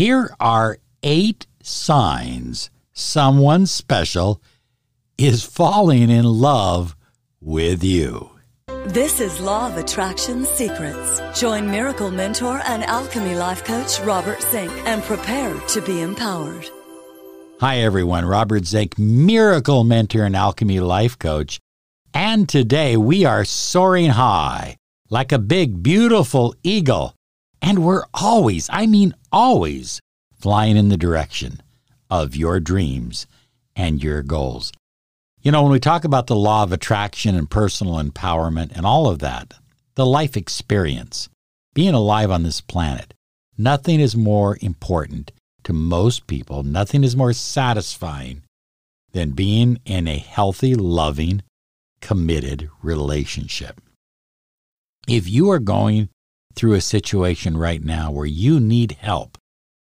Here are eight signs someone special is falling in love with you. This is Law of Attraction Secrets. Join Miracle Mentor and Alchemy Life Coach Robert Zink and prepare to be empowered. Hi, everyone. Robert Zink, Miracle Mentor and Alchemy Life Coach. And today we are soaring high like a big, beautiful eagle. And we're always, I mean, always flying in the direction of your dreams and your goals. You know, when we talk about the law of attraction and personal empowerment and all of that, the life experience, being alive on this planet, nothing is more important to most people, nothing is more satisfying than being in a healthy, loving, committed relationship. If you are going through a situation right now where you need help,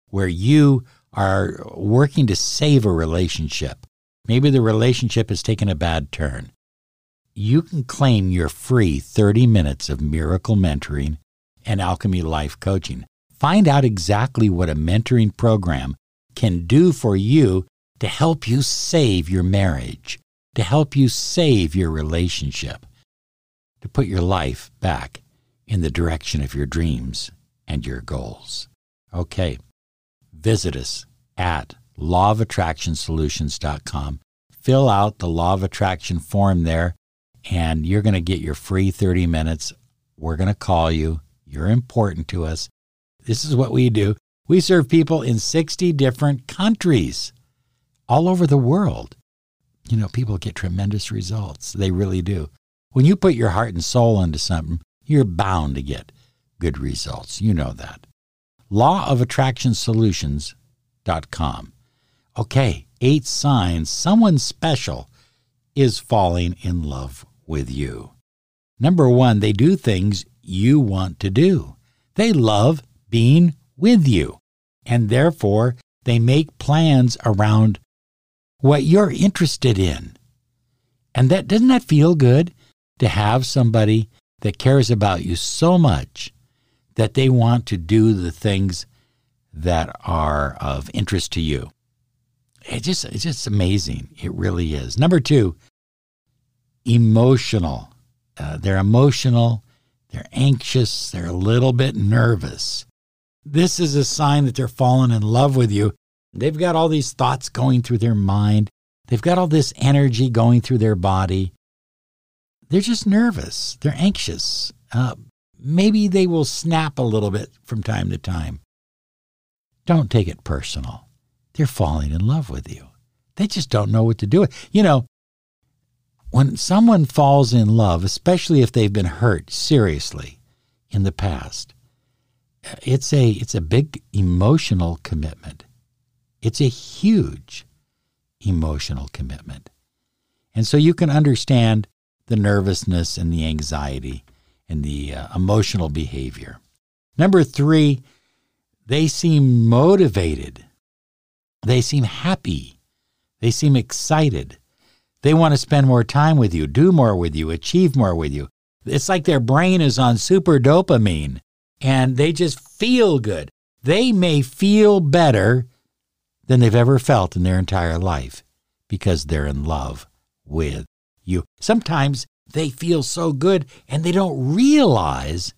where you are working to save a relationship, maybe the relationship has taken a bad turn, you can claim your free 30 minutes of miracle mentoring and alchemy life coaching. Find out exactly what a mentoring program can do for you to help you save your marriage, to help you save your relationship, to put your life back in the direction of your dreams and your goals. Okay, visit us at lawofattractionsolutions.com. Fill out the Law of Attraction form there, and you're going to get your free 30 minutes. We're going to call you. You're important to us. This is what we do. We serve people in 60 different countries all over the world. You know, people get tremendous results. They really do. When you put your heart and soul into something, you're bound to get good results. You know that. Lawofattractionsolutions.com. Okay, eight signs someone special is falling in love with you. Number one, they do things you want to do. They love being with you, and therefore they make plans around what you're interested in. And that doesn't that feel good to have somebody that cares about you so much that they want to do the things that are of interest to you. It just it's just amazing. It really is. Number two, emotional. Uh, they're emotional. They're anxious. They're a little bit nervous. This is a sign that they're falling in love with you. They've got all these thoughts going through their mind. They've got all this energy going through their body. They're just nervous. They're anxious. Uh, maybe they will snap a little bit from time to time. Don't take it personal. They're falling in love with you. They just don't know what to do. You know, when someone falls in love, especially if they've been hurt seriously in the past, it's a it's a big emotional commitment. It's a huge emotional commitment. And so you can understand the nervousness and the anxiety and the uh, emotional behavior. Number 3, they seem motivated. They seem happy. They seem excited. They want to spend more time with you, do more with you, achieve more with you. It's like their brain is on super dopamine and they just feel good. They may feel better than they've ever felt in their entire life because they're in love with you. Sometimes they feel so good and they don't realize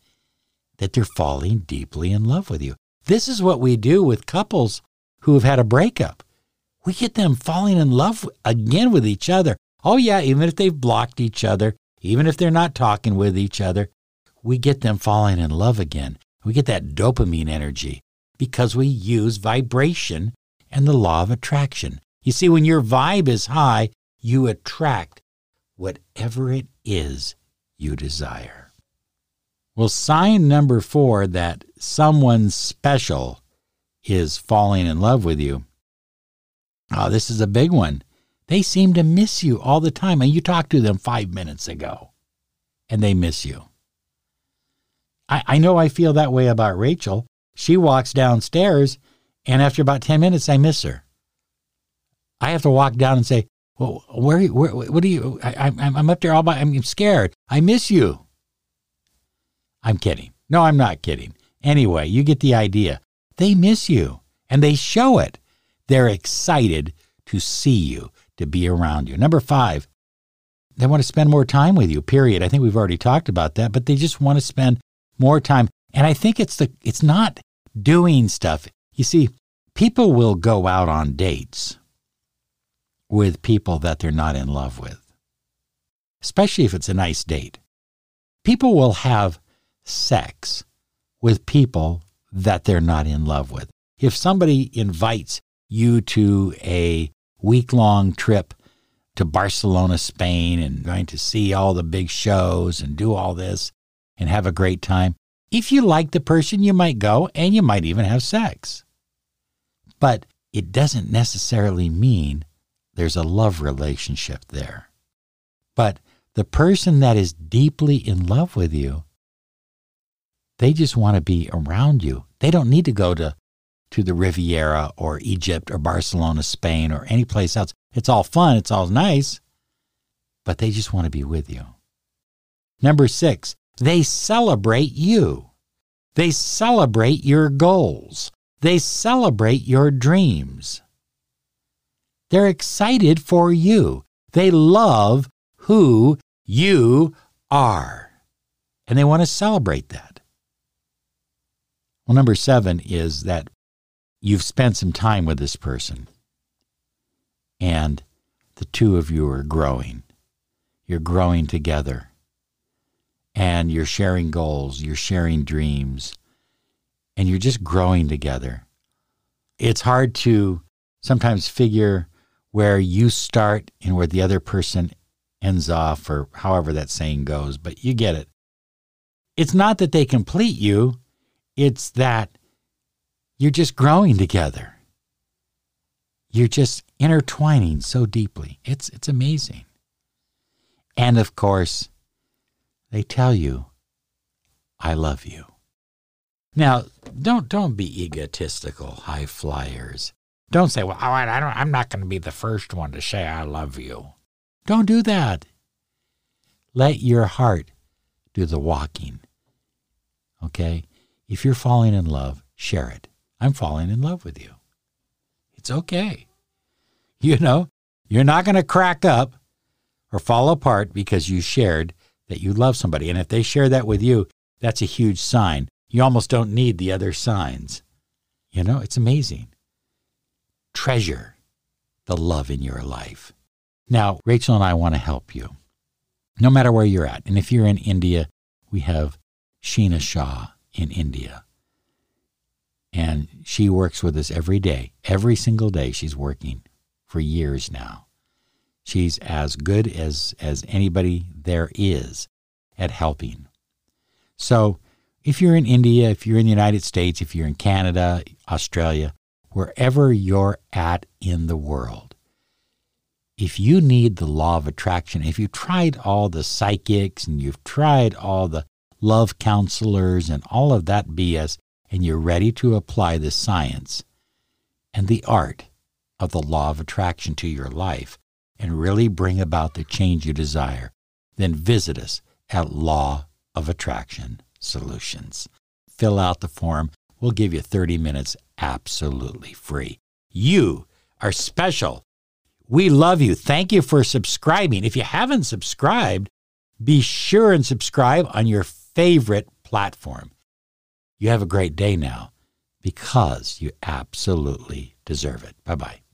that they're falling deeply in love with you. This is what we do with couples who have had a breakup. We get them falling in love again with each other. Oh, yeah, even if they've blocked each other, even if they're not talking with each other, we get them falling in love again. We get that dopamine energy because we use vibration and the law of attraction. You see, when your vibe is high, you attract whatever it is you desire. Well, sign number four that someone special is falling in love with you. Oh, this is a big one. They seem to miss you all the time. And you talked to them five minutes ago and they miss you. I, I know I feel that way about Rachel. She walks downstairs and after about 10 minutes, I miss her. I have to walk down and say, well, where, where what are you, I, I'm, I'm up there all by, I'm scared. I miss you. I'm kidding. No, I'm not kidding. Anyway, you get the idea. They miss you. And they show it. They're excited to see you, to be around you. Number five, they want to spend more time with you, period. I think we've already talked about that, but they just want to spend more time. And I think it's the it's not doing stuff. You see, people will go out on dates with people that they're not in love with, especially if it's a nice date. People will have sex with people that they're not in love with. If somebody invites you to a week long trip to Barcelona, Spain, and going to see all the big shows and do all this and have a great time, if you like the person, you might go and you might even have sex. But it doesn't necessarily mean there's a love relationship there. But the person that is deeply in love with you, they just want to be around you. They don't need to go to, to the Riviera or Egypt or Barcelona, Spain or any place else. It's all fun, it's all nice, but they just want to be with you. Number six, they celebrate you. They celebrate your goals. They celebrate your dreams. They're excited for you. They love who you are. And they want to celebrate that. Well, number seven is that you've spent some time with this person and the two of you are growing. You're growing together and you're sharing goals, you're sharing dreams, and you're just growing together. It's hard to sometimes figure where you start and where the other person ends off, or however that saying goes, but you get it. It's not that they complete you, it's that you're just growing together. You're just intertwining so deeply. It's, it's amazing. And of course, they tell you, I love you. Now, don't don't be egotistical, high flyers. Don't say, "Well, I don't I'm not going to be the first one to say I love you." Don't do that. Let your heart do the walking. Okay? If you're falling in love, share it. I'm falling in love with you. It's okay. You know, you're not going to crack up or fall apart because you shared that you love somebody. And if they share that with you, that's a huge sign. You almost don't need the other signs. You know, it's amazing. Treasure the love in your life. Now, Rachel and I want to help you, no matter where you're at. And if you're in India, we have Sheena Shah in India. And she works with us every day. Every single day, she's working for years now. She's as good as, as anybody there is at helping. So, if you're in India, if you're in the United States, if you're in Canada, Australia, wherever you're at in the world, if you need the law of attraction, if you've tried all the psychics and you've tried all the love counselors and all of that BS, and you're ready to apply the science and the art of the law of attraction to your life, and really bring about the change you desire, then visit us at Law of Attraction Solutions. Fill out the form. We'll give you 30 minutes absolutely free. You are special. We love you. Thank you for subscribing. If you haven't subscribed, be sure and subscribe on your favorite platform. You have a great day now because you absolutely deserve it. Bye bye.